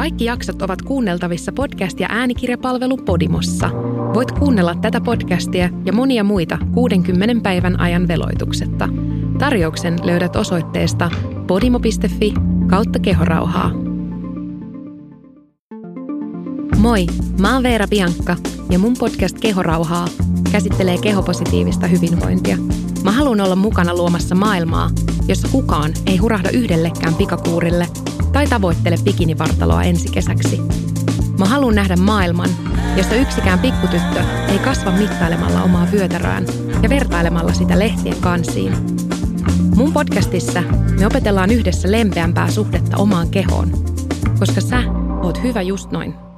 Kaikki jaksot ovat kuunneltavissa podcast- ja äänikirjapalvelu Podimossa. Voit kuunnella tätä podcastia ja monia muita 60 päivän ajan veloituksetta. Tarjouksen löydät osoitteesta podimo.fi kautta kehorauhaa. Moi, mä oon Veera Biankka ja mun podcast Kehorauhaa käsittelee kehopositiivista hyvinvointia. Mä haluan olla mukana luomassa maailmaa, jossa kukaan ei hurahda yhdellekään pikakuurille tai tavoittele bikinivartaloa ensi kesäksi. Mä haluan nähdä maailman, jossa yksikään pikkutyttö ei kasva mittailemalla omaa vyötäröään ja vertailemalla sitä lehtien kansiin. Mun podcastissa me opetellaan yhdessä lempeämpää suhdetta omaan kehoon, koska sä oot hyvä just noin.